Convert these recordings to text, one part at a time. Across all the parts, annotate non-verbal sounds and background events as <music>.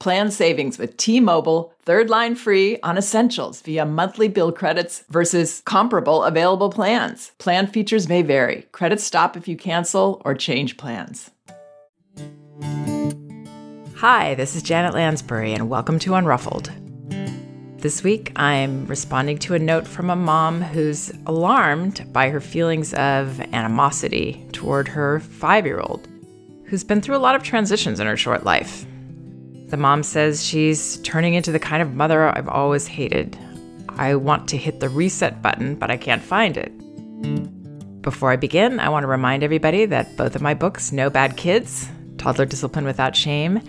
Plan savings with T-Mobile, third line free on essentials via monthly bill credits versus comparable available plans. Plan features may vary. Credits stop if you cancel or change plans. Hi, this is Janet Lansbury and welcome to Unruffled. This week, I'm responding to a note from a mom who's alarmed by her feelings of animosity toward her five year old, who's been through a lot of transitions in her short life. The mom says she's turning into the kind of mother I've always hated. I want to hit the reset button, but I can't find it. Before I begin, I want to remind everybody that both of my books, No Bad Kids, Toddler Discipline Without Shame,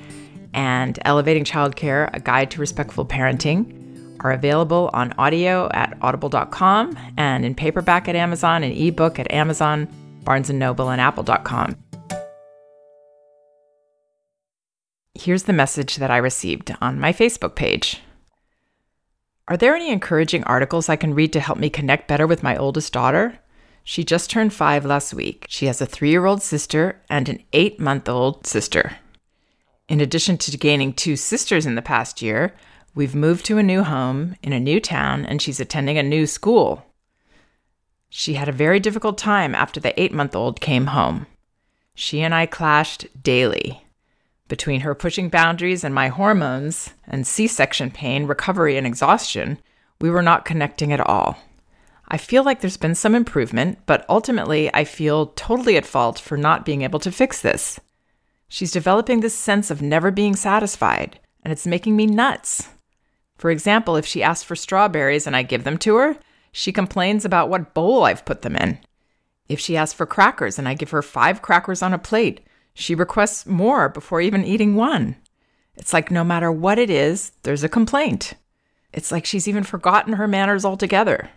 and Elevating Childcare, A Guide to Respectful Parenting, are available on audio at audible.com and in paperback at Amazon and ebook at Amazon, Barnes & Noble, and apple.com. Here's the message that I received on my Facebook page. Are there any encouraging articles I can read to help me connect better with my oldest daughter? She just turned five last week. She has a three year old sister and an eight month old sister. In addition to gaining two sisters in the past year, we've moved to a new home in a new town and she's attending a new school. She had a very difficult time after the eight month old came home. She and I clashed daily. Between her pushing boundaries and my hormones and C section pain, recovery, and exhaustion, we were not connecting at all. I feel like there's been some improvement, but ultimately I feel totally at fault for not being able to fix this. She's developing this sense of never being satisfied, and it's making me nuts. For example, if she asks for strawberries and I give them to her, she complains about what bowl I've put them in. If she asks for crackers and I give her five crackers on a plate, she requests more before even eating one. It's like no matter what it is, there's a complaint. It's like she's even forgotten her manners altogether,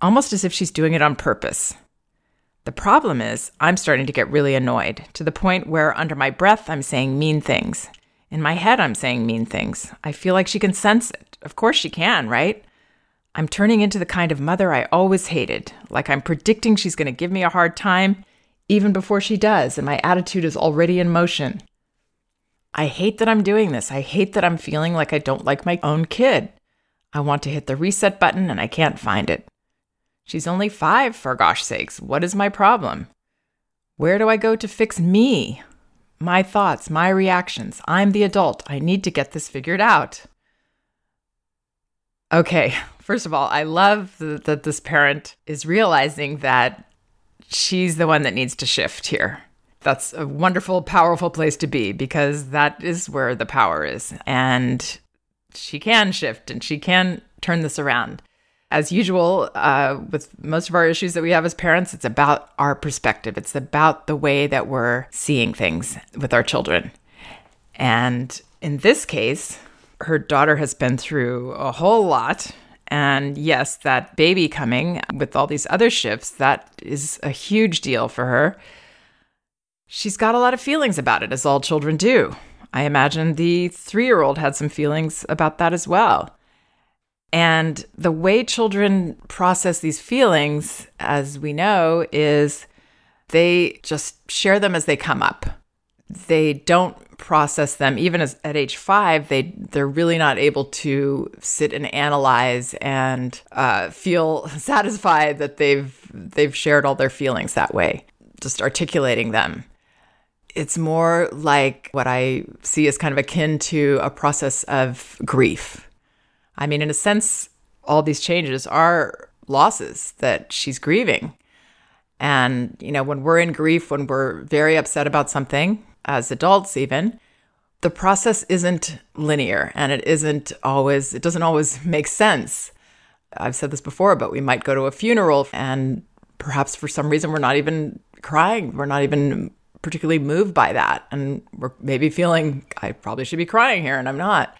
almost as if she's doing it on purpose. The problem is, I'm starting to get really annoyed to the point where, under my breath, I'm saying mean things. In my head, I'm saying mean things. I feel like she can sense it. Of course, she can, right? I'm turning into the kind of mother I always hated, like I'm predicting she's going to give me a hard time even before she does, and my attitude is already in motion. I hate that I'm doing this. I hate that I'm feeling like I don't like my own kid. I want to hit the reset button and I can't find it. She's only five, for gosh sakes. What is my problem? Where do I go to fix me? My thoughts, my reactions. I'm the adult. I need to get this figured out. Okay, <laughs> first of all, I love that this parent is realizing that she's the one that needs to shift here. That's a wonderful, powerful place to be because that is where the power is. And she can shift and she can turn this around. As usual, uh, with most of our issues that we have as parents, it's about our perspective. It's about the way that we're seeing things with our children. And in this case, her daughter has been through a whole lot and yes, that baby coming with all these other shifts, that is a huge deal for her. She's got a lot of feelings about it, as all children do. I imagine the three year old had some feelings about that as well. And the way children process these feelings, as we know, is they just share them as they come up. They don't process them. Even as at age five they they're really not able to sit and analyze and uh, feel <laughs> satisfied that they've they've shared all their feelings that way just articulating them. It's more like what i see as kind of akin to a process of grief. I mean in a sense all these changes are losses that she's grieving. And, you know, when we're in grief, when we're very upset about something, as adults even, the process isn't linear and it isn't always, it doesn't always make sense. I've said this before, but we might go to a funeral and perhaps for some reason we're not even crying. We're not even particularly moved by that. And we're maybe feeling, I probably should be crying here and I'm not.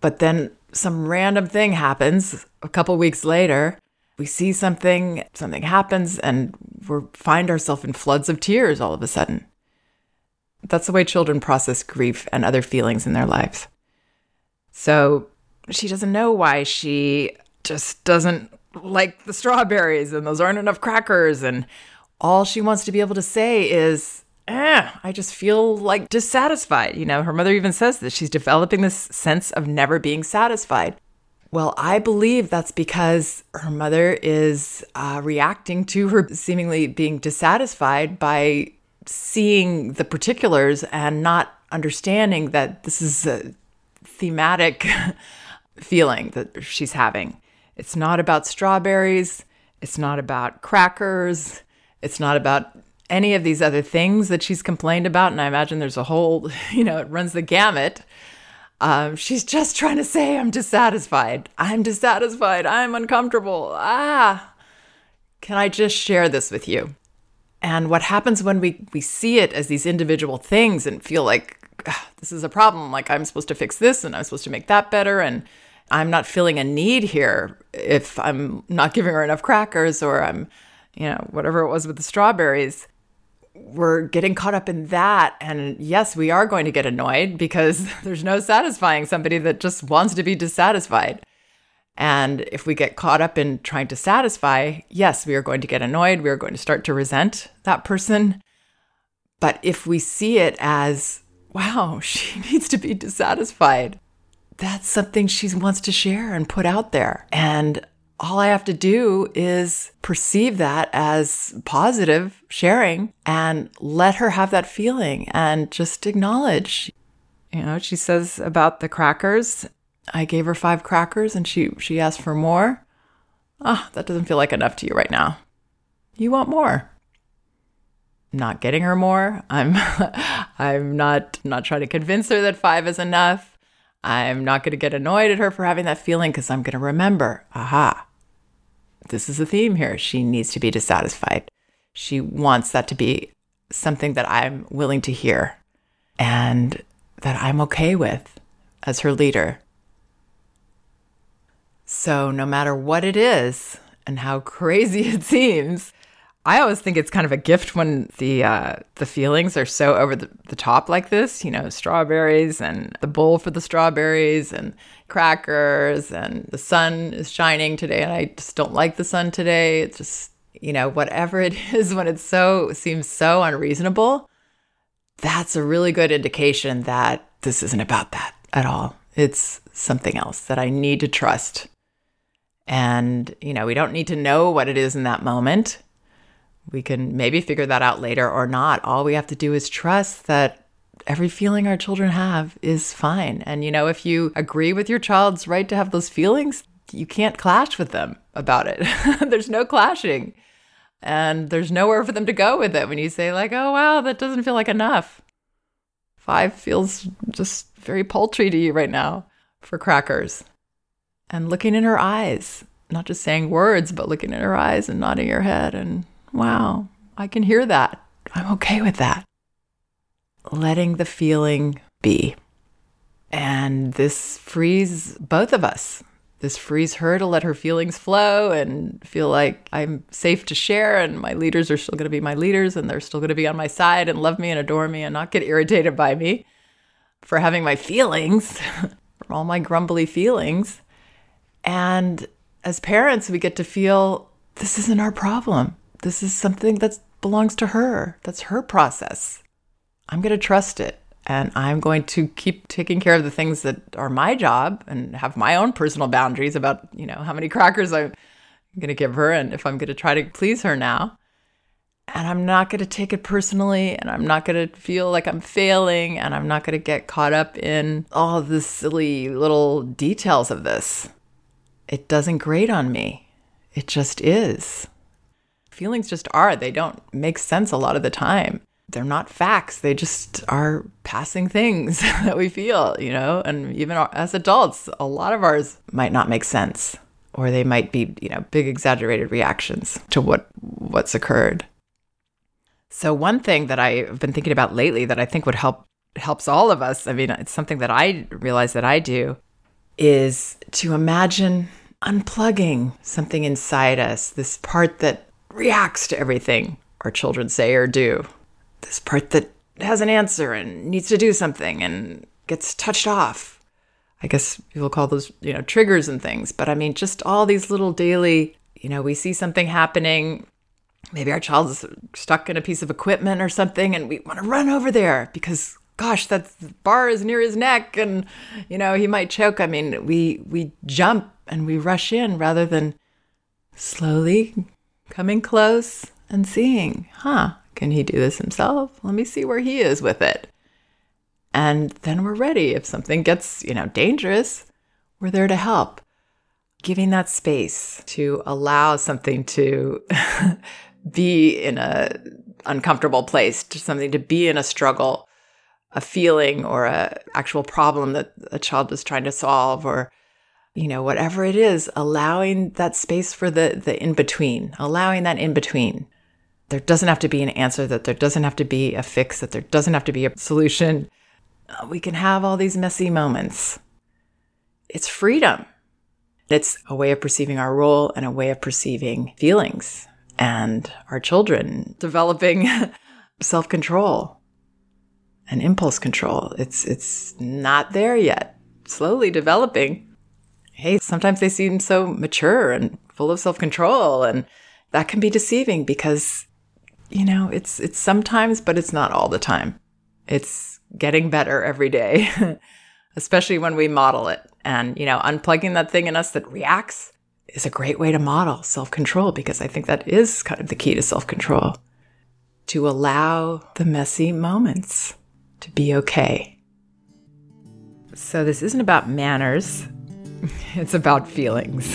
But then some random thing happens a couple weeks later we see something, something happens, and we find ourselves in floods of tears all of a sudden. That's the way children process grief and other feelings in their lives. So she doesn't know why she just doesn't like the strawberries and those aren't enough crackers. And all she wants to be able to say is, eh, I just feel like dissatisfied. You know, her mother even says that she's developing this sense of never being satisfied. Well, I believe that's because her mother is uh, reacting to her seemingly being dissatisfied by seeing the particulars and not understanding that this is a thematic <laughs> feeling that she's having. It's not about strawberries, it's not about crackers, it's not about any of these other things that she's complained about. And I imagine there's a whole, <laughs> you know, it runs the gamut um, she's just trying to say, I'm dissatisfied. I'm dissatisfied. I'm uncomfortable. Ah, can I just share this with you? And what happens when we, we see it as these individual things and feel like this is a problem, like I'm supposed to fix this and I'm supposed to make that better, and I'm not feeling a need here if I'm not giving her enough crackers or I'm, you know, whatever it was with the strawberries we're getting caught up in that. And yes, we are going to get annoyed because <laughs> there's no satisfying somebody that just wants to be dissatisfied. And if we get caught up in trying to satisfy, yes, we are going to get annoyed. We are going to start to resent that person. But if we see it as, wow, <laughs> she <laughs> needs to be dissatisfied, that's something she wants to share and put out there. And all I have to do is perceive that as positive sharing and let her have that feeling and just acknowledge. You know, she says about the crackers, I gave her five crackers and she she asked for more. Ah, oh, that doesn't feel like enough to you right now. You want more. Not getting her more. I'm <laughs> I'm not not trying to convince her that 5 is enough. I'm not going to get annoyed at her for having that feeling cuz I'm going to remember. Aha this is a theme here. She needs to be dissatisfied. She wants that to be something that I'm willing to hear and that I'm okay with as her leader. So, no matter what it is and how crazy <laughs> it seems, I always think it's kind of a gift when the uh, the feelings are so over the, the top like this. You know, strawberries and the bowl for the strawberries and crackers and the sun is shining today, and I just don't like the sun today. It's just you know whatever it <laughs> is when it so seems so unreasonable. That's a really good indication that this isn't about that at all. It's something else that I need to trust. And, you know, we don't need to know what it is in that moment we can maybe figure that out later or not. All we have to do is trust that every feeling our children have is fine. And, you know, if you agree with your child's right to have those feelings, you can't clash with them about it. <laughs> there's no clashing. And there's nowhere for them to go with it when you say, like, oh, wow, that doesn't feel like enough. Five feels just very paltry to you right now for crackers. And looking in her eyes, not just saying words, but looking in her eyes and nodding your head and wow, I can hear that. I'm okay with that. Letting the feeling be. And this frees both of us. This frees her to let her feelings flow and feel like I'm safe to share, and my leaders are still going to be my leaders, and they're still going to be on my side and love me and adore me and not get irritated by me for having my feelings, <laughs> from all my grumbly feelings. And as parents, we get to feel this isn't our problem. This is something that belongs to her. That's her process. I'm going to trust it. And I'm going to keep taking care of the things that are my job and have my own personal boundaries about, you know, how many crackers I'm going to give her and if I'm going to try to please her now. And I'm not going to take it personally and I'm not going to feel like I'm failing and I'm not going to get caught up in all the silly little details of this. It doesn't grate on me. It just is. Feelings just are. They don't make sense a lot of the time they're not facts. They just are passing things <laughs> that we feel, you know? And even as adults, a lot of ours might not make sense or they might be, you know, big exaggerated reactions to what what's occurred. So one thing that I've been thinking about lately that I think would help helps all of us, I mean, it's something that I realize that I do is to imagine unplugging something inside us, this part that reacts to everything our children say or do this part that has an answer and needs to do something and gets touched off. I guess people call those, you know, triggers and things. But I mean, just all these little daily, you know, we see something happening. Maybe our child is stuck in a piece of equipment or something, and we want to run over there because, gosh, that bar is near his neck, and you know he might choke. I mean, we we jump and we rush in rather than slowly coming close and seeing, huh? Can he do this himself? Let me see where he is with it. And then we're ready. If something gets, you know, dangerous, we're there to help. Giving that space to allow something to <laughs> be in a uncomfortable place, to something to be in a struggle, a feeling or a actual problem that a child is trying to solve or you know whatever it is allowing that space for the the in between allowing that in between there doesn't have to be an answer, that there doesn't have to be a fix, that there doesn't have to be a solution. Uh, we can have all these messy moments. It's freedom. It's a way of perceiving our role and a way of perceiving feelings and our children developing <laughs> self control and impulse control. It's, it's not there yet, slowly developing. Hey, sometimes they seem so mature and full of self control, and that can be deceiving because you know, it's it's sometimes, but it's not all the time. It's getting better every day, <laughs> especially when we model it. And, you know, unplugging that thing in us that reacts is a great way to model self-control because I think that is kind of the key to self-control. To allow the messy moments to be okay. So this isn't about manners. <laughs> It's about feelings.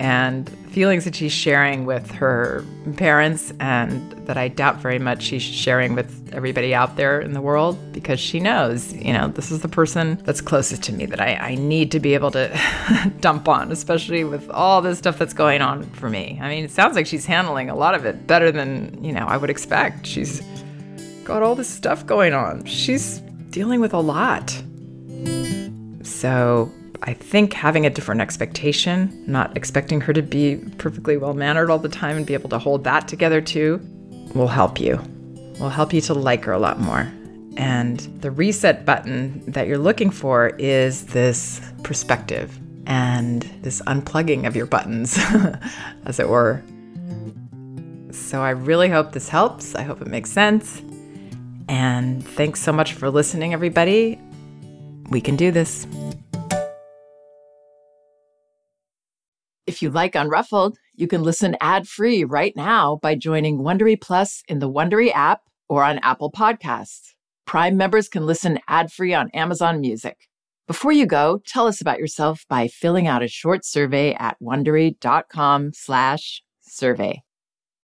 and feelings that she's sharing with her parents and that I doubt very much she's sharing with everybody out there in the world because she knows, you know, this is the person that's closest to me that I, I need to be able to <laughs> dump on, especially with all this stuff that's going on for me. I mean, it sounds like she's handling a lot of it better than, you know, I would expect. She's got all this stuff going on. She's dealing with a lot. So I think having a different expectation, not expecting her to be perfectly well mannered all the time and be able to hold that together too, will help you. Will help you to like her a lot more. And the reset button that you're looking for is this perspective and this unplugging of your buttons, <laughs> as it were. So I really hope this helps. I hope it makes sense. And thanks so much for listening, everybody. We can do this. If you like Unruffled, you can listen ad-free right now by joining Wondery Plus in the Wondery app or on Apple Podcasts. Prime members can listen ad-free on Amazon Music. Before you go, tell us about yourself by filling out a short survey at wondery.com/survey.